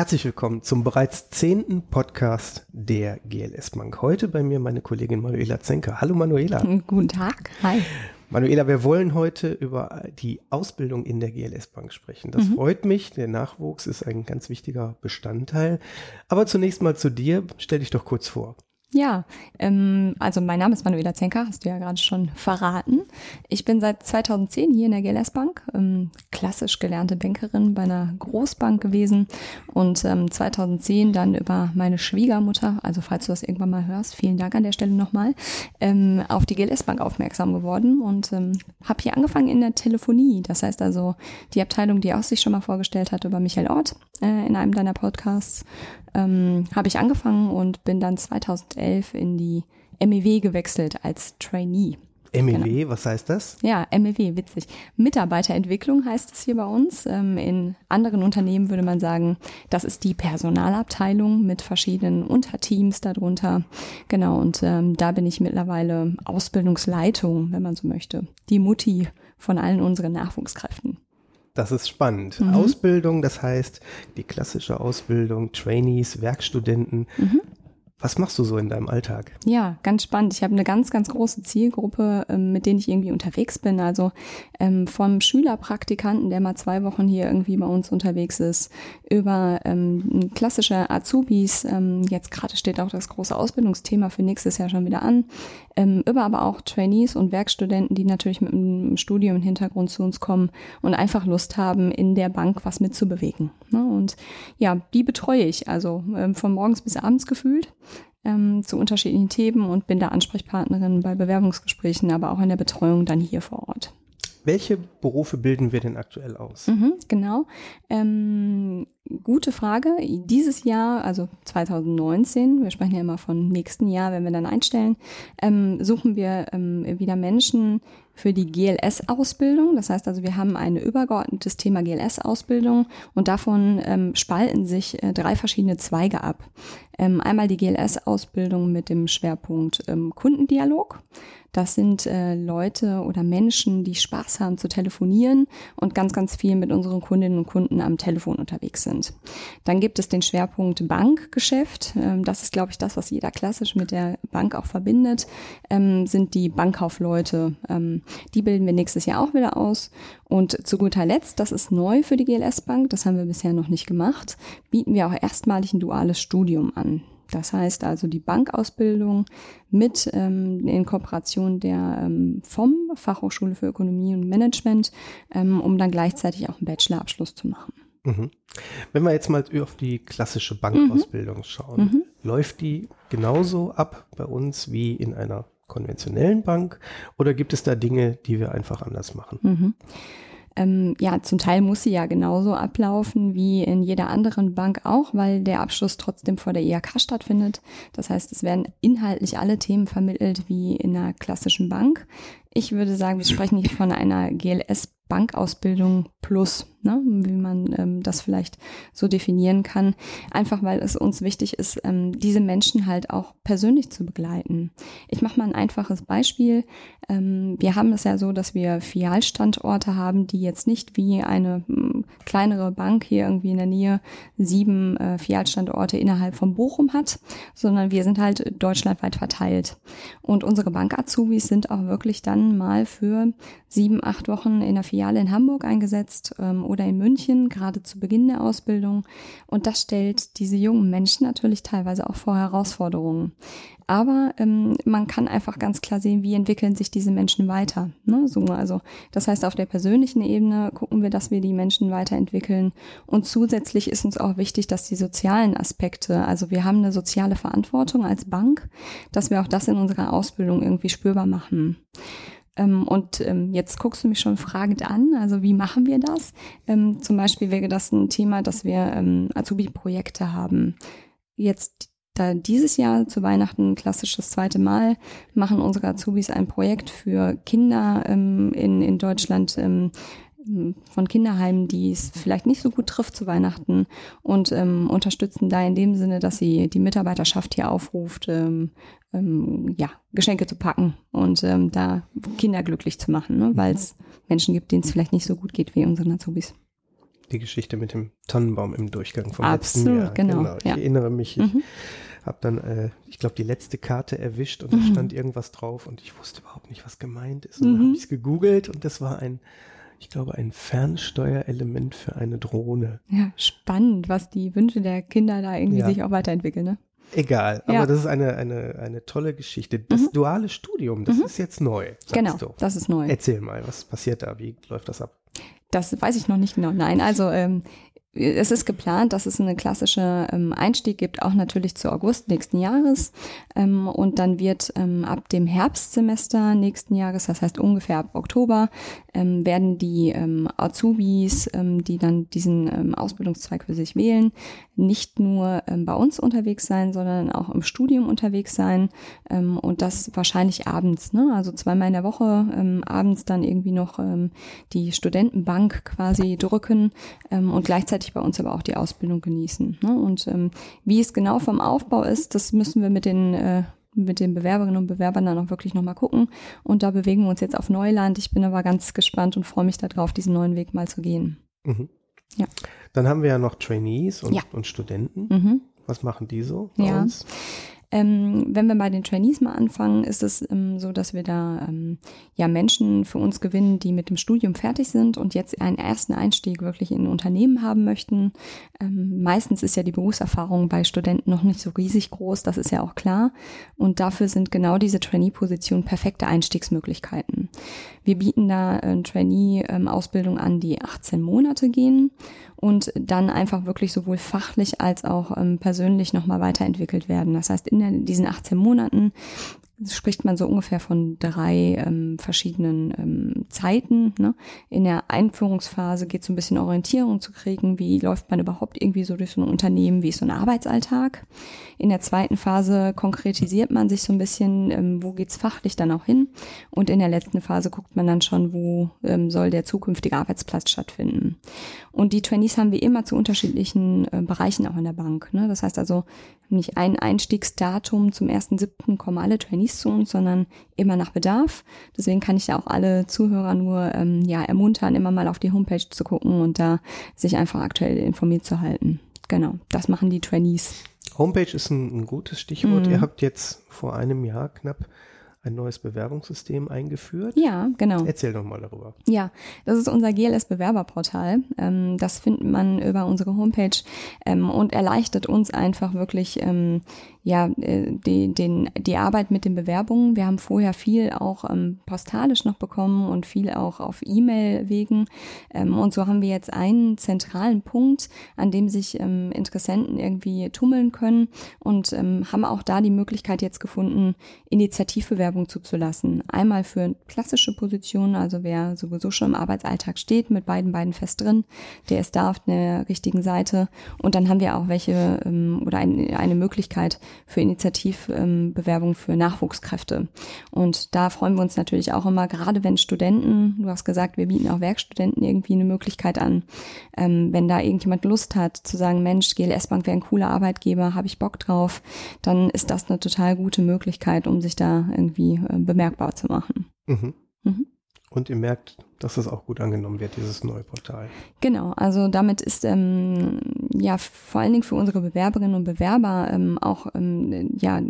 Herzlich willkommen zum bereits zehnten Podcast der GLS Bank. Heute bei mir meine Kollegin Manuela Zenker. Hallo Manuela. Guten Tag. Hi. Manuela, wir wollen heute über die Ausbildung in der GLS Bank sprechen. Das mhm. freut mich. Der Nachwuchs ist ein ganz wichtiger Bestandteil. Aber zunächst mal zu dir. Stell dich doch kurz vor. Ja, ähm, also mein Name ist Manuela Zenker, hast du ja gerade schon verraten. Ich bin seit 2010 hier in der GLS Bank, ähm, klassisch gelernte Bankerin bei einer Großbank gewesen und ähm, 2010 dann über meine Schwiegermutter, also falls du das irgendwann mal hörst, vielen Dank an der Stelle nochmal, ähm, auf die GLS Bank aufmerksam geworden und ähm, habe hier angefangen in der Telefonie. Das heißt also die Abteilung, die auch sich schon mal vorgestellt hat über Michael Ort äh, in einem deiner Podcasts, ähm, habe ich angefangen und bin dann 2011 in die MEW gewechselt als Trainee. MEW, genau. was heißt das? Ja, MEW, witzig. Mitarbeiterentwicklung heißt es hier bei uns. Ähm, in anderen Unternehmen würde man sagen, das ist die Personalabteilung mit verschiedenen Unterteams darunter. Genau, und ähm, da bin ich mittlerweile Ausbildungsleitung, wenn man so möchte. Die Mutti von allen unseren Nachwuchskräften. Das ist spannend. Mhm. Ausbildung, das heißt die klassische Ausbildung, Trainees, Werkstudenten. Mhm. Was machst du so in deinem Alltag? Ja, ganz spannend. Ich habe eine ganz, ganz große Zielgruppe, ähm, mit denen ich irgendwie unterwegs bin. Also ähm, vom Schülerpraktikanten, der mal zwei Wochen hier irgendwie bei uns unterwegs ist, über ähm, klassische Azubis. Ähm, jetzt gerade steht auch das große Ausbildungsthema für nächstes Jahr schon wieder an. Ähm, über aber auch Trainees und Werkstudenten, die natürlich mit einem Studium im Hintergrund zu uns kommen und einfach Lust haben, in der Bank was mitzubewegen. Ne? Und ja, die betreue ich also ähm, von morgens bis abends gefühlt ähm, zu unterschiedlichen Themen und bin da Ansprechpartnerin bei Bewerbungsgesprächen, aber auch in der Betreuung dann hier vor Ort. Welche Berufe bilden wir denn aktuell aus? Mhm, genau. Ähm, gute Frage. Dieses Jahr, also 2019, wir sprechen ja immer von nächsten Jahr, wenn wir dann einstellen, ähm, suchen wir ähm, wieder Menschen für die GLS-Ausbildung. Das heißt also, wir haben ein übergeordnetes Thema GLS-Ausbildung und davon ähm, spalten sich äh, drei verschiedene Zweige ab. Ähm, einmal die GLS-Ausbildung mit dem Schwerpunkt ähm, Kundendialog. Das sind äh, Leute oder Menschen, die Spaß haben zu telefonieren und ganz, ganz viel mit unseren Kundinnen und Kunden am Telefon unterwegs sind. Dann gibt es den Schwerpunkt Bankgeschäft. Ähm, das ist, glaube ich, das, was jeder klassisch mit der Bank auch verbindet, ähm, sind die Bankkaufleute. Ähm, die bilden wir nächstes Jahr auch wieder aus. Und zu guter Letzt, das ist neu für die GLS Bank, das haben wir bisher noch nicht gemacht, bieten wir auch erstmalig ein duales Studium an. Das heißt also die Bankausbildung mit ähm, in Kooperation der ähm, vom Fachhochschule für Ökonomie und Management, ähm, um dann gleichzeitig auch einen Bachelorabschluss zu machen. Mhm. Wenn wir jetzt mal auf die klassische Bankausbildung mhm. schauen, mhm. läuft die genauso ab bei uns wie in einer konventionellen Bank oder gibt es da Dinge, die wir einfach anders machen? Mhm. Ähm, ja, zum Teil muss sie ja genauso ablaufen wie in jeder anderen Bank auch, weil der Abschluss trotzdem vor der IHK stattfindet. Das heißt, es werden inhaltlich alle Themen vermittelt wie in einer klassischen Bank. Ich würde sagen, wir sprechen nicht von einer GLS Bankausbildung plus, ne, wie man ähm, das vielleicht so definieren kann. Einfach weil es uns wichtig ist, ähm, diese Menschen halt auch persönlich zu begleiten. Ich mache mal ein einfaches Beispiel. Ähm, wir haben es ja so, dass wir Filialstandorte haben, die jetzt nicht wie eine hm, kleinere Bank hier irgendwie in der Nähe sieben äh, Filialstandorte innerhalb von Bochum hat, sondern wir sind halt deutschlandweit verteilt. Und unsere Bank-Azubis sind auch wirklich dann mal für sieben, acht Wochen in der Filiale in Hamburg eingesetzt ähm, oder in München, gerade zu Beginn der Ausbildung. Und das stellt diese jungen Menschen natürlich teilweise auch vor Herausforderungen. Aber ähm, man kann einfach ganz klar sehen, wie entwickeln sich diese Menschen weiter. Ne? So, also das heißt, auf der persönlichen Ebene gucken wir, dass wir die Menschen weiterentwickeln. Und zusätzlich ist uns auch wichtig, dass die sozialen Aspekte, also wir haben eine soziale Verantwortung als Bank, dass wir auch das in unserer Ausbildung irgendwie spürbar machen. Ähm, und ähm, jetzt guckst du mich schon fragend an. Also wie machen wir das? Ähm, zum Beispiel wäre das ein Thema, dass wir Azubi-Projekte haben. Jetzt da dieses Jahr zu Weihnachten klassisches zweite Mal machen unsere Azubis ein Projekt für Kinder ähm, in, in Deutschland ähm, von Kinderheimen, die es vielleicht nicht so gut trifft zu Weihnachten und ähm, unterstützen da in dem Sinne, dass sie die Mitarbeiterschaft hier aufruft, ähm, ähm, ja, Geschenke zu packen und ähm, da Kinder glücklich zu machen, ne? weil es Menschen gibt, denen es vielleicht nicht so gut geht wie unseren Azubis. die Geschichte mit dem Tannenbaum im Durchgang vom Absolut, letzten Jahr. genau. genau. Ich ja. erinnere mich, ich Mhm. Habe dann, äh, ich glaube, die letzte Karte erwischt und da Mhm. stand irgendwas drauf und ich wusste überhaupt nicht, was gemeint ist. Und dann Mhm. habe ich es gegoogelt und das war ein, ich glaube, ein Fernsteuerelement für eine Drohne. Ja, spannend, was die Wünsche der Kinder da irgendwie Ja. sich auch weiterentwickeln, ne? Egal, aber Ja. das ist eine, eine, eine tolle Geschichte. Das Mhm. duale Studium, das Mhm. ist jetzt neu, Genau, du. das ist neu. Erzähl mal, was passiert da? Wie läuft das ab? Das weiß ich noch nicht genau. Nein, also ähm, es ist geplant, dass es eine klassische ähm, Einstieg gibt, auch natürlich zu August nächsten Jahres. Ähm, und dann wird ähm, ab dem Herbstsemester nächsten Jahres, das heißt ungefähr ab Oktober, ähm, werden die ähm, Azubis, ähm, die dann diesen Ausbildungszweig für sich wählen, nicht nur bei uns unterwegs sein, sondern auch im Studium unterwegs sein. Und das wahrscheinlich abends, ne? also zweimal in der Woche, abends dann irgendwie noch die Studentenbank quasi drücken und gleichzeitig bei uns aber auch die Ausbildung genießen. Ne? Und ähm, wie es genau vom Aufbau ist, das müssen wir mit den äh, mit den Bewerberinnen und Bewerbern dann auch wirklich nochmal gucken. Und da bewegen wir uns jetzt auf Neuland. Ich bin aber ganz gespannt und freue mich darauf, diesen neuen Weg mal zu gehen. Mhm. Ja. Dann haben wir ja noch Trainees und, Ja. und Studenten. Mhm. Was machen die so bei Ja. uns? Ähm, wenn wir bei den Trainees mal anfangen, ist es ähm, so, dass wir da ähm, ja Menschen für uns gewinnen, die mit dem Studium fertig sind und jetzt einen ersten Einstieg wirklich in ein Unternehmen haben möchten. Ähm, meistens ist ja die Berufserfahrung bei Studenten noch nicht so riesig groß, das ist ja auch klar. Und dafür sind genau diese Trainee-Positionen perfekte Einstiegsmöglichkeiten. Wir bieten da äh, Trainee-Ausbildung an, die 18 Monate gehen und dann einfach wirklich sowohl fachlich als auch ähm, persönlich nochmal weiterentwickelt werden. Das heißt, in der, diesen 18 Monaten spricht man so ungefähr von drei ähm, verschiedenen ähm, Zeiten. Ne? In der Einführungsphase geht es so ein bisschen Orientierung zu kriegen, wie läuft man überhaupt irgendwie so durch so ein Unternehmen, wie ist so ein Arbeitsalltag. In der zweiten Phase konkretisiert man sich so ein bisschen, ähm, wo geht's fachlich dann auch hin. Und in der letzten Phase guckt man dann schon, wo ähm, soll der zukünftige Arbeitsplatz stattfinden. Und die Trainees haben wir immer zu unterschiedlichen äh, Bereichen auch in der Bank. Ne? Das heißt also nicht ein Einstiegsdatum zum 1.7. kommen alle Trainees zu uns, sondern immer nach Bedarf. Deswegen kann ich da auch alle Zuhörer nur ähm, ja, ermuntern, immer mal auf die Homepage zu gucken und da sich einfach aktuell informiert zu halten. Genau, das machen die Trainees. Homepage ist ein, ein gutes Stichwort. Mhm. Ihr habt jetzt vor einem Jahr knapp ein neues Bewerbungssystem eingeführt. Ja, genau. Erzähl doch mal darüber. Ja, das ist unser GLS-Bewerberportal. Ähm, das findet man über unsere Homepage ähm, und erleichtert uns einfach wirklich ähm, ja, äh, die, den, die Arbeit mit den Bewerbungen. Wir haben vorher viel auch postalisch noch bekommen und viel auch auf E-Mail-Wegen. Und so haben wir jetzt einen zentralen Punkt, an dem sich Interessenten irgendwie tummeln können und haben auch da die Möglichkeit jetzt gefunden, Initiativbewerbung zuzulassen. Einmal für klassische Positionen, also wer sowieso schon im Arbeitsalltag steht, mit beiden beiden fest drin, der ist da auf der richtigen Seite. Und dann haben wir auch welche ähm, oder ein, eine Möglichkeit, für Initiativbewerbung für Nachwuchskräfte. Und da freuen wir uns natürlich auch immer, gerade wenn Studenten, du hast gesagt, wir bieten auch Werkstudenten irgendwie eine Möglichkeit an, ähm, wenn da irgendjemand Lust hat zu sagen, Mensch, GLS Bank wäre ein cooler Arbeitgeber, habe ich Bock drauf, dann ist das eine total gute Möglichkeit, um sich da irgendwie äh, bemerkbar zu machen. Mhm. Mhm. Und ihr merkt, dass das auch gut angenommen wird, dieses neue Portal. Genau, also damit ist ähm, ja vor allen Dingen für unsere Bewerberinnen und Bewerber ähm, auch ähm, ja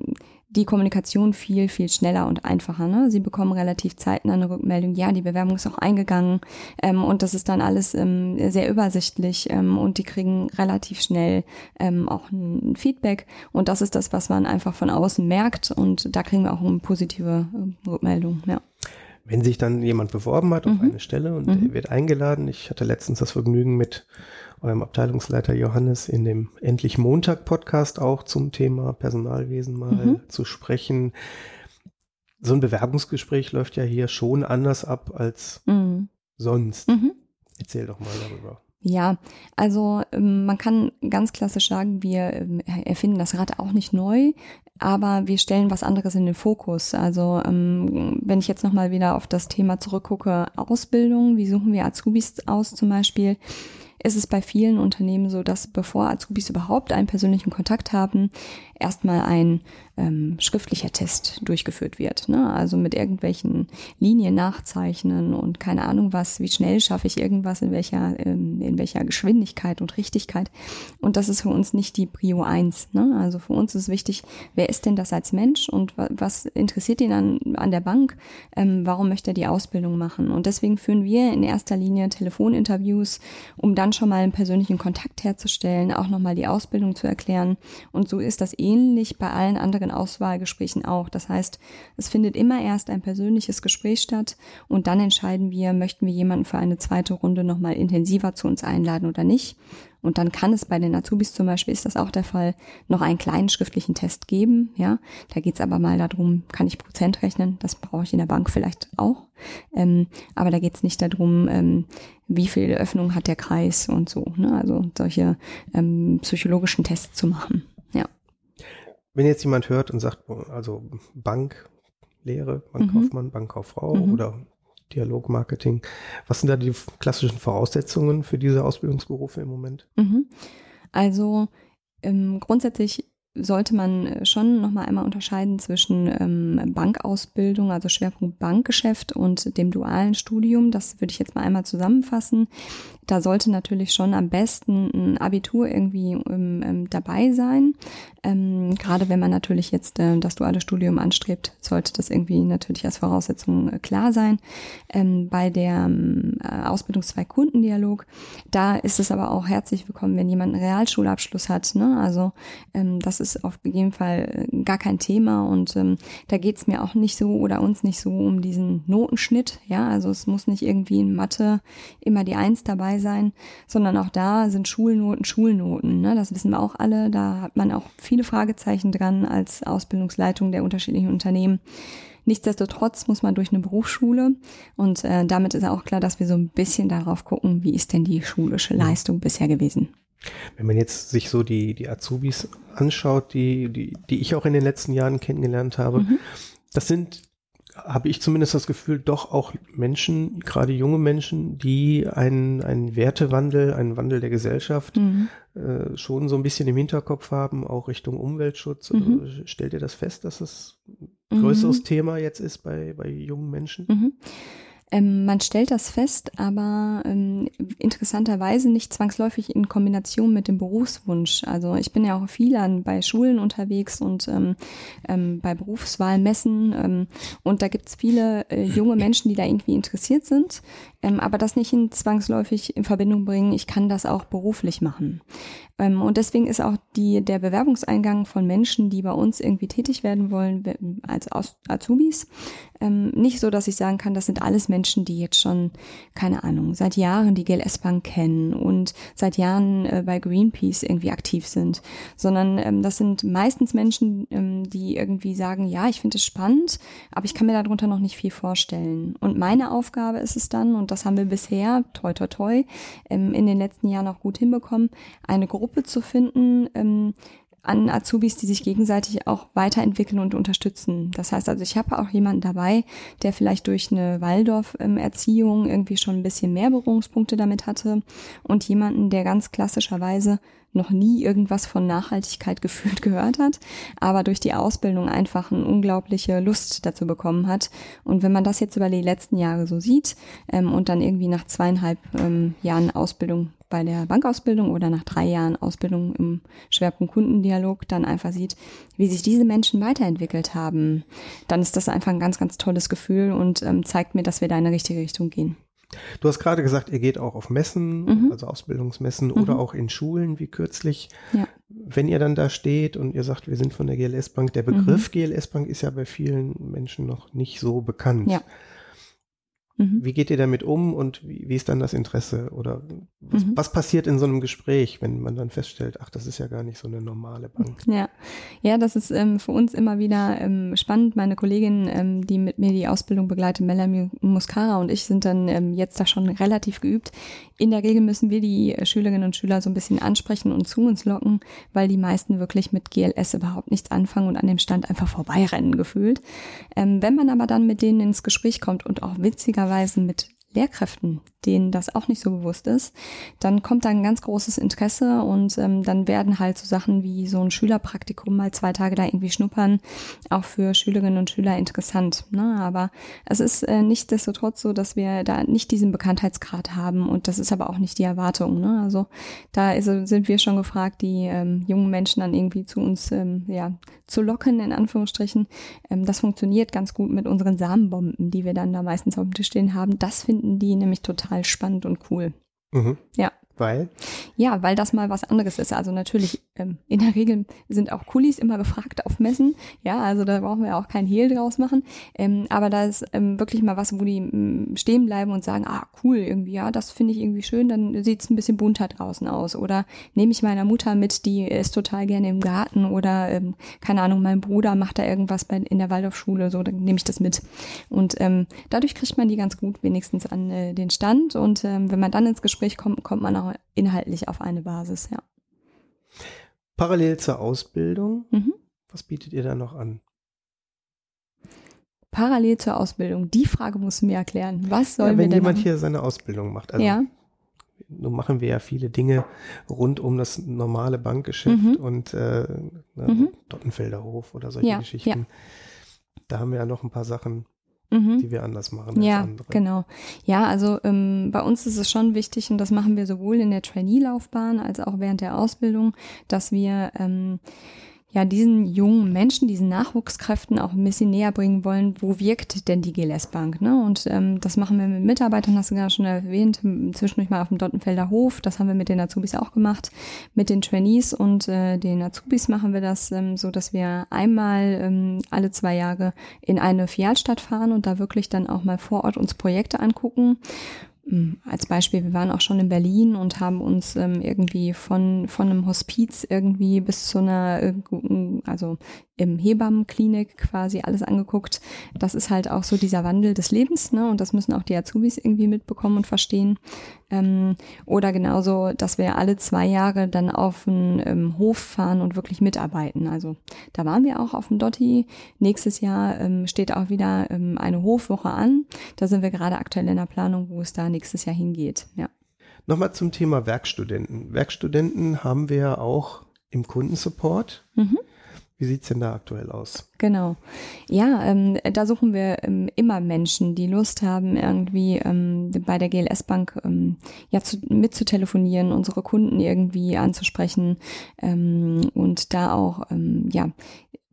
die Kommunikation viel, viel schneller und einfacher. Ne? Sie bekommen relativ zeitnah eine Rückmeldung, ja, die Bewerbung ist auch eingegangen ähm, und das ist dann alles ähm, sehr übersichtlich ähm, und die kriegen relativ schnell ähm, auch ein Feedback und das ist das, was man einfach von außen merkt und da kriegen wir auch eine positive äh, Rückmeldung, ja. Wenn sich dann jemand beworben hat auf Mhm. eine Stelle und Mhm. er wird eingeladen, ich hatte letztens das Vergnügen mit eurem Abteilungsleiter Johannes in dem Endlich Montag Podcast auch zum Thema Personalwesen mal Mhm. zu sprechen. So ein Bewerbungsgespräch läuft ja hier schon anders ab als Mhm. sonst. Mhm. Erzähl doch mal darüber. Ja, also ähm, man kann ganz klassisch sagen, wir ähm, erfinden das Rad auch nicht neu, aber wir stellen was anderes in den Fokus. Also ähm, wenn ich jetzt nochmal wieder auf das Thema zurückgucke, Ausbildung, wie suchen wir Azubis aus zum Beispiel, ist es bei vielen Unternehmen so, dass bevor Azubis überhaupt einen persönlichen Kontakt haben, erstmal ein ähm, schriftlicher Test durchgeführt wird. Ne? Also mit irgendwelchen Linien nachzeichnen und keine Ahnung was, wie schnell schaffe ich irgendwas, in welcher, ähm, in welcher Geschwindigkeit und Richtigkeit. Und das ist für uns nicht die Prio 1. Ne? Also für uns ist wichtig, wer ist denn das als Mensch und was interessiert ihn an, an der Bank? Ähm, warum möchte er die Ausbildung machen? Und deswegen führen wir in erster Linie Telefoninterviews, um dann schon mal einen persönlichen Kontakt herzustellen, auch nochmal die Ausbildung zu erklären. Und so ist das ähnlich bei allen anderen Auswahlgesprächen auch. Das heißt, es findet immer erst ein persönliches Gespräch statt und dann entscheiden wir, möchten wir jemanden für eine zweite Runde nochmal intensiver zu uns einladen oder nicht. Und dann kann es bei den Azubis zum Beispiel, ist das auch der Fall, noch einen kleinen schriftlichen Test geben. Ja, da geht es aber mal darum, kann ich Prozent rechnen? Das brauche ich in der Bank vielleicht auch. Ähm, aber da geht es nicht darum, ähm, wie viel Öffnung hat der Kreis und so. Ne? Also solche ähm, psychologischen Tests zu machen. Wenn jetzt jemand hört und sagt, also Banklehre, Bankkaufmann, mhm. Bankkauffrau mhm. oder Dialogmarketing. Was sind da die klassischen Voraussetzungen für diese Ausbildungsberufe im Moment? Mhm. Also ähm, grundsätzlich sollte man schon nochmal einmal unterscheiden zwischen ähm, Bankausbildung, also Schwerpunkt Bankgeschäft und dem dualen Studium. Das würde ich jetzt mal einmal zusammenfassen. Da sollte natürlich schon am besten ein Abitur irgendwie ähm, ähm, dabei sein. Ähm, gerade wenn man natürlich jetzt äh, das duale Studium anstrebt, sollte das irgendwie natürlich als Voraussetzung äh, klar sein. Ähm, bei der ähm, äh, Ausbildungszweig Kundendialog, da ist es aber auch herzlich willkommen, wenn jemand einen Realschulabschluss hat. Ne? Also ähm, das ist auf jeden Fall äh, gar kein Thema und ähm, da geht's mir auch nicht so oder uns nicht so um diesen Notenschnitt. Ja, also es muss nicht irgendwie in Mathe immer die Eins dabei sein, sondern auch da sind Schulnoten Schulnoten. Ne? Das wissen wir auch alle. Da hat man auch viele Fragezeichen dran als Ausbildungsleitung der unterschiedlichen Unternehmen. Nichtsdestotrotz muss man durch eine Berufsschule und äh, damit ist auch klar, dass wir so ein bisschen darauf gucken, wie ist denn die schulische Leistung bisher gewesen. Wenn man jetzt sich so die, die Azubis anschaut, die, die, die ich auch in den letzten Jahren kennengelernt habe, mhm. das sind, habe ich zumindest das Gefühl, doch auch Menschen, gerade junge Menschen, die einen, einen Wertewandel, einen Wandel der Gesellschaft mhm. äh, schon so ein bisschen im Hinterkopf haben, auch Richtung Umweltschutz. Mhm. Also, stellt ihr das fest, dass das ein größeres mhm. Thema jetzt ist bei, bei jungen Menschen? Ähm, man stellt das fest, aber ähm, interessanterweise nicht zwangsläufig in Kombination mit dem Berufswunsch. Also ich bin ja auch viel an, bei Schulen unterwegs und ähm, ähm, bei Berufswahlmessen ähm, und da gibt's viele äh, junge Menschen, die da irgendwie interessiert sind, ähm, aber das nicht in zwangsläufig in Verbindung bringen, ich kann das auch beruflich machen. Ähm, und deswegen ist auch die, der Bewerbungseingang von Menschen, die bei uns irgendwie tätig werden wollen, als Azubis, ähm, nicht so, dass ich sagen kann, das sind alles Menschen, die jetzt schon, keine Ahnung, seit Jahren die GLS-Bank kennen und seit Jahren äh, bei Greenpeace irgendwie aktiv sind, sondern ähm, das sind meistens Menschen, ähm, die irgendwie sagen, ja, ich finde es spannend, aber ich kann mir darunter noch nicht viel vorstellen. Und meine Aufgabe ist es dann, und das haben wir bisher, toi toi toi, ähm, in den letzten Jahren auch gut hinbekommen, eine Gruppe zu finden, ähm, an Azubis, die sich gegenseitig auch weiterentwickeln und unterstützen. Das heißt also, ich habe auch jemanden dabei, der vielleicht durch eine Waldorf-Erziehung irgendwie schon ein bisschen mehr Berührungspunkte damit hatte und jemanden, der ganz klassischerweise noch nie irgendwas von Nachhaltigkeit gefühlt gehört hat, aber durch die Ausbildung einfach eine unglaubliche Lust dazu bekommen hat. Und wenn man das jetzt über die letzten Jahre so sieht ähm, und dann irgendwie nach zweieinhalb ähm, Jahren Ausbildung bei der Bankausbildung oder nach drei Jahren Ausbildung im Schwerpunkt Kundendialog dann einfach sieht, wie sich diese Menschen weiterentwickelt haben, dann ist das einfach ein ganz, ganz tolles Gefühl und ähm, zeigt mir, dass wir da in eine richtige Richtung gehen. Du hast gerade gesagt, ihr geht auch auf Messen, mhm. also Ausbildungsmessen mhm. oder auch in Schulen wie kürzlich. Ja. Wenn ihr dann da steht und ihr sagt, wir sind von der GLS Bank, der Begriff mhm. GLS Bank ist ja bei vielen Menschen noch nicht so bekannt. Ja. Mhm. Wie geht ihr damit um und wie, wie ist dann das Interesse? Oder was, mhm. was, passiert in so einem Gespräch, wenn man dann feststellt, ach, das ist ja gar nicht so eine normale Bank? Ja, ja das ist ähm, für uns immer wieder ähm, spannend. Meine Kollegin, ähm, die mit mir die Ausbildung begleitet, Melanie Muscara und ich sind dann ähm, jetzt da schon relativ geübt. In der Regel müssen wir die Schülerinnen und Schüler so ein bisschen ansprechen und zu uns locken, weil die meisten wirklich mit GLS überhaupt nichts anfangen und an dem Stand einfach vorbeirennen gefühlt. Ähm, wenn man aber dann mit denen ins Gespräch kommt und auch witziger witzigerweise mit Lehrkräften, denen das auch nicht so bewusst ist, dann kommt da ein ganz großes Interesse und ähm, dann werden halt so Sachen wie so ein Schülerpraktikum mal zwei Tage da irgendwie schnuppern, auch für Schülerinnen und Schüler interessant. Ne? Aber es ist äh, nichtsdestotrotz so, dass wir da nicht diesen Bekanntheitsgrad haben und das ist aber auch nicht die Erwartung. Ne? Also da ist, sind wir schon gefragt, die ähm, jungen Menschen dann irgendwie zu uns ähm, ja, zu locken, in Anführungsstrichen. Ähm, das funktioniert ganz gut mit unseren Samenbomben, die wir dann da meistens auf dem Tisch stehen haben. Das finden die nämlich total spannend und cool. Mhm. Ja. Weil? Ja, weil das mal was anderes ist. Also natürlich, ähm, in der Regel sind auch Kulis immer gefragt auf Messen. Ja, also da brauchen wir auch kein Hehl draus machen. Ähm, aber da ist ähm, wirklich mal was, wo die ähm, stehen bleiben und sagen, ah, cool, irgendwie, ja, das finde ich irgendwie schön, dann sieht es ein bisschen bunter draußen aus. Oder nehme ich meiner Mutter mit, die ist total gerne im Garten oder, ähm, keine Ahnung, mein Bruder macht da irgendwas bei, in der Waldorfschule, so, dann nehme ich das mit. Und ähm, dadurch kriegt man die ganz gut wenigstens an äh, den Stand. Und ähm, wenn man dann ins Gespräch kommt, kommt man auch inhaltlich auf eine Basis, ja. Parallel zur Ausbildung, Mhm. was bietet ihr da noch an? Parallel zur Ausbildung, die Frage musst du mir erklären. Was sollen ja, wenn jemand machen? hier seine Ausbildung macht. Also ja, nun machen wir ja viele Dinge rund um das normale Bankgeschäft Mhm. und äh, ne, Mhm. Dottenfelder Hof oder solche Ja, Geschichten. Da haben wir ja noch ein paar Sachen, mhm. die wir anders machen als Ja, andere. genau. Ja, also ähm, bei uns ist es schon wichtig und das machen wir sowohl in der Trainee-Laufbahn als auch während der Ausbildung, dass wir ähm, ja diesen jungen Menschen, diesen Nachwuchskräften auch ein bisschen näher bringen wollen, wo wirkt denn die GLS Bank. Ne? Und ähm, das machen wir mit Mitarbeitern, hast du gerade schon erwähnt, m- zwischendurch mal auf dem Dottenfelder Hof, das haben wir mit den Azubis auch gemacht. Mit den Trainees und äh, den Azubis machen wir das ähm, so, dass wir einmal ähm, alle zwei Jahre in eine Filialstadt fahren und da wirklich dann auch mal vor Ort uns Projekte angucken. Mm, Als Beispiel, wir waren auch schon in Berlin und haben uns ähm, irgendwie von, von einem Hospiz irgendwie bis zu einer, äh, also im Hebammenklinik quasi alles angeguckt. Das ist halt auch so dieser Wandel des Lebens, ne? Und das müssen auch die Azubis irgendwie mitbekommen und verstehen. Ähm, oder genauso, dass wir alle zwei Jahre dann auf einen ähm, Hof fahren und wirklich mitarbeiten. Also da waren wir auch auf dem Dotti. Nächstes Jahr ähm, steht auch wieder ähm, eine Hofwoche an. Da sind wir gerade aktuell in der Planung, wo es da nächstes Jahr hingeht. Ja. Nochmal zum Thema Werkstudenten. Werkstudenten haben wir ja auch im Kundensupport. Mhm. Wie sieht's denn da aktuell aus? Genau. Ja, ähm, da suchen wir ähm, immer Menschen, die Lust haben, irgendwie ähm, bei der GLS Bank ähm, ja zu, mitzutelefonieren, unsere Kunden irgendwie anzusprechen ähm, und da auch ähm, ja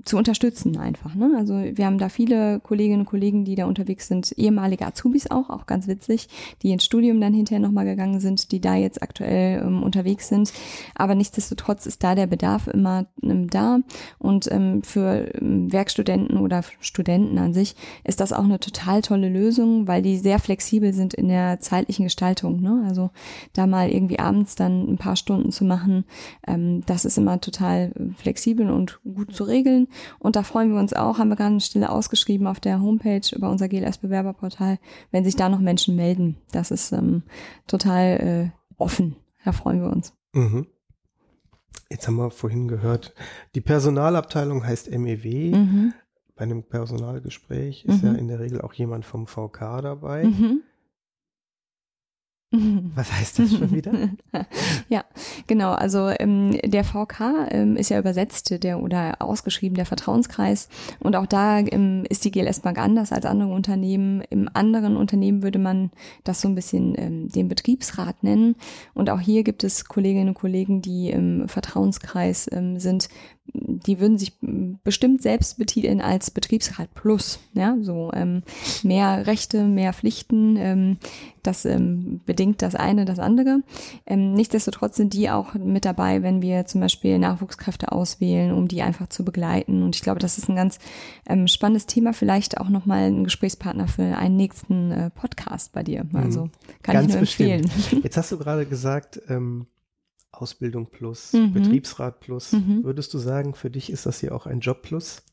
zu unterstützen einfach. Ne? Also wir haben da viele Kolleginnen und Kollegen, die da unterwegs sind, ehemalige Azubis auch, auch ganz witzig, die ins Studium dann hinterher nochmal gegangen sind, die da jetzt aktuell ähm, unterwegs sind. Aber nichtsdestotrotz ist da der Bedarf immer ähm, da. Und ähm, für ähm, Werkstudenten oder Studenten an sich ist das auch eine total tolle Lösung, weil die sehr flexibel sind in der zeitlichen Gestaltung. Ne? Also da mal irgendwie abends dann ein paar Stunden zu machen, ähm, das ist immer total flexibel und gut zu regeln. Und da freuen wir uns auch, haben wir gerade eine Stelle ausgeschrieben auf der Homepage über unser GLS-Bewerberportal, wenn sich da noch Menschen melden. Das ist ähm, total äh, offen. Da freuen wir uns. Mhm. Jetzt haben wir vorhin gehört, die Personalabteilung heißt MEW. Mhm. Bei einem Personalgespräch ist Mhm. ja in der Regel auch jemand vom VK dabei. Was heißt das schon wieder? ja, genau. Also ähm, der VK ähm, ist ja übersetzt der oder ausgeschrieben der Vertrauenskreis und auch da ähm, ist die GLS Bank anders als andere Unternehmen. Im anderen Unternehmen würde man das so ein bisschen ähm, den Betriebsrat nennen und auch hier gibt es Kolleginnen und Kollegen, die im Vertrauenskreis ähm, sind. Die würden sich bestimmt selbst betiteln als Betriebsrat Plus. Ja, so ähm, mehr Rechte, mehr Pflichten. Ähm, das ähm, bedingt das eine, das andere. Ähm, nichtsdestotrotz sind die auch mit dabei, wenn wir zum Beispiel Nachwuchskräfte auswählen, um die einfach zu begleiten. Und ich glaube, das ist ein ganz ähm, spannendes Thema. Vielleicht auch nochmal ein Gesprächspartner für einen nächsten äh, Podcast bei dir. Also kann Ganz ich nur bestimmt. empfehlen. Jetzt hast du gerade gesagt, ähm, Ausbildung plus, Mhm. Betriebsrat plus. Mhm. Würdest du sagen, für dich ist das hier auch ein Job plus?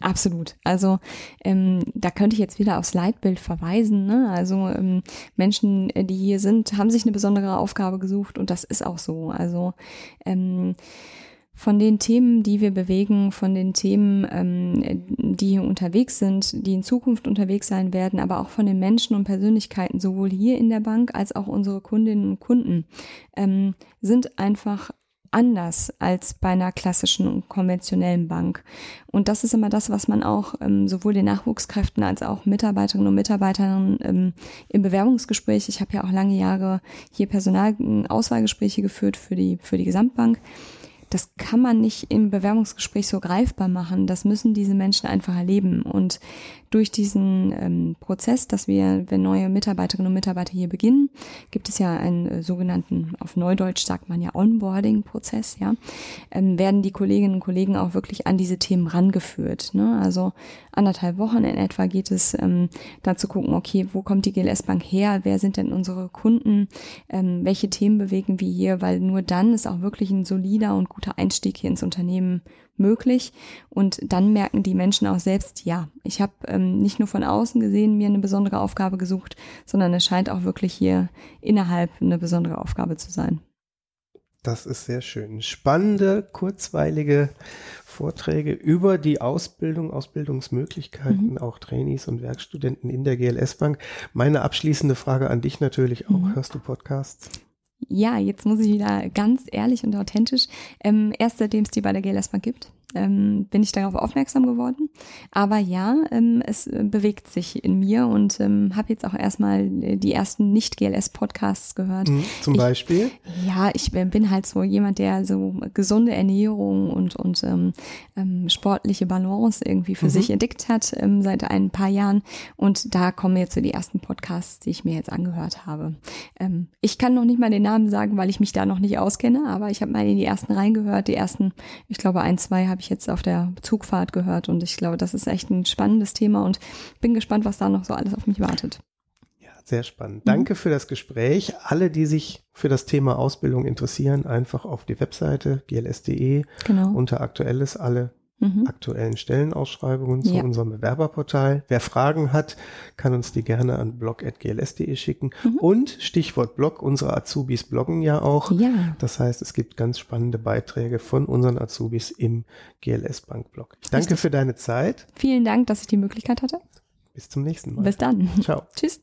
Absolut. Also ähm, da könnte ich jetzt wieder aufs Leitbild verweisen. Ne? Also ähm, Menschen, äh, die hier sind, haben sich eine besondere Aufgabe gesucht und das ist auch so. Also ähm, von den Themen, die wir bewegen, von den Themen, ähm, die hier unterwegs sind, die in Zukunft unterwegs sein werden, aber auch von den Menschen und Persönlichkeiten, sowohl hier in der Bank als auch unsere Kundinnen und Kunden, ähm, sind einfach anders als bei einer klassischen und konventionellen Bank. Und das ist immer das, was man auch ähm, sowohl den Nachwuchskräften als auch Mitarbeiterinnen und Mitarbeitern ähm, im Bewerbungsgespräch, ich habe ja auch lange Jahre hier Personalauswahlgespräche geführt für die, für die Gesamtbank, das kann man nicht im Bewerbungsgespräch so greifbar machen. Das müssen diese Menschen einfach erleben. Und durch diesen ähm, Prozess, dass wir, wenn neue Mitarbeiterinnen und Mitarbeiter hier beginnen, gibt es ja einen äh, sogenannten, auf Neudeutsch sagt man ja Onboarding-Prozess, ja, ähm, werden die Kolleginnen und Kollegen auch wirklich an diese Themen rangeführt. Ne? Also anderthalb Wochen in etwa geht es ähm, da zu gucken, okay, wo kommt die GLS Bank her? Wer sind denn unsere Kunden? Ähm, welche Themen bewegen wir hier? Weil nur dann ist auch wirklich ein solider und guter Einstieg hier ins Unternehmen möglich. Und dann merken die Menschen auch selbst, ja, ich habe ähm, nicht nur von außen gesehen mir eine besondere Aufgabe gesucht, sondern es scheint auch wirklich hier innerhalb eine besondere Aufgabe zu sein. Das ist sehr schön. Spannende, kurzweilige Vorträge über die Ausbildung, Ausbildungsmöglichkeiten, mhm. auch Trainees und Werkstudenten in der GLS Bank. Meine abschließende Frage an dich natürlich auch. Mhm. Hörst du Podcasts? Ja, jetzt muss ich wieder ganz ehrlich und authentisch. Ähm, erst seitdem es die bei der GLS Bank gibt, ähm, bin ich darauf aufmerksam geworden. Aber ja, ähm, es äh, bewegt sich in mir und ähm, habe jetzt auch erstmal äh, die ersten Nicht-GLS-Podcasts gehört. Mhm, zum Beispiel? Ich, ja, ich bin halt so jemand, der so gesunde Ernährung und, und ähm, ähm, sportliche Balance irgendwie für mhm. sich entdeckt hat ähm, seit ein paar Jahren. Und da kommen jetzt so die ersten Podcasts, die ich mir jetzt angehört habe. Ähm, ich kann noch nicht mal den Namen sagen, weil ich mich da noch nicht auskenne, aber ich habe mal in die ersten reingehört. Die ersten, ich glaube, ein, zwei habe ich jetzt auf der Zugfahrt gehört und ich glaube, das ist echt ein spannendes Thema und bin gespannt, was da noch so alles auf mich wartet. Ja, sehr spannend. Danke für das Gespräch. Alle, die sich für das Thema Ausbildung interessieren, einfach auf die Webseite gls.de genau. unter Aktuelles alle mhm. aktuellen Stellenausschreibungen zu ja. unserem Bewerberportal. Wer Fragen hat, kann uns die gerne an blog.gls.de schicken. Mhm. Und Stichwort Blog, unsere Azubis bloggen ja auch. Ja. Das heißt, es gibt ganz spannende Beiträge von unseren Azubis im GLS Bank Blog. Danke Richtig. für deine Zeit. Vielen Dank, dass ich die Möglichkeit hatte. Bis zum nächsten Mal. Bis dann. Ciao. Tschüss.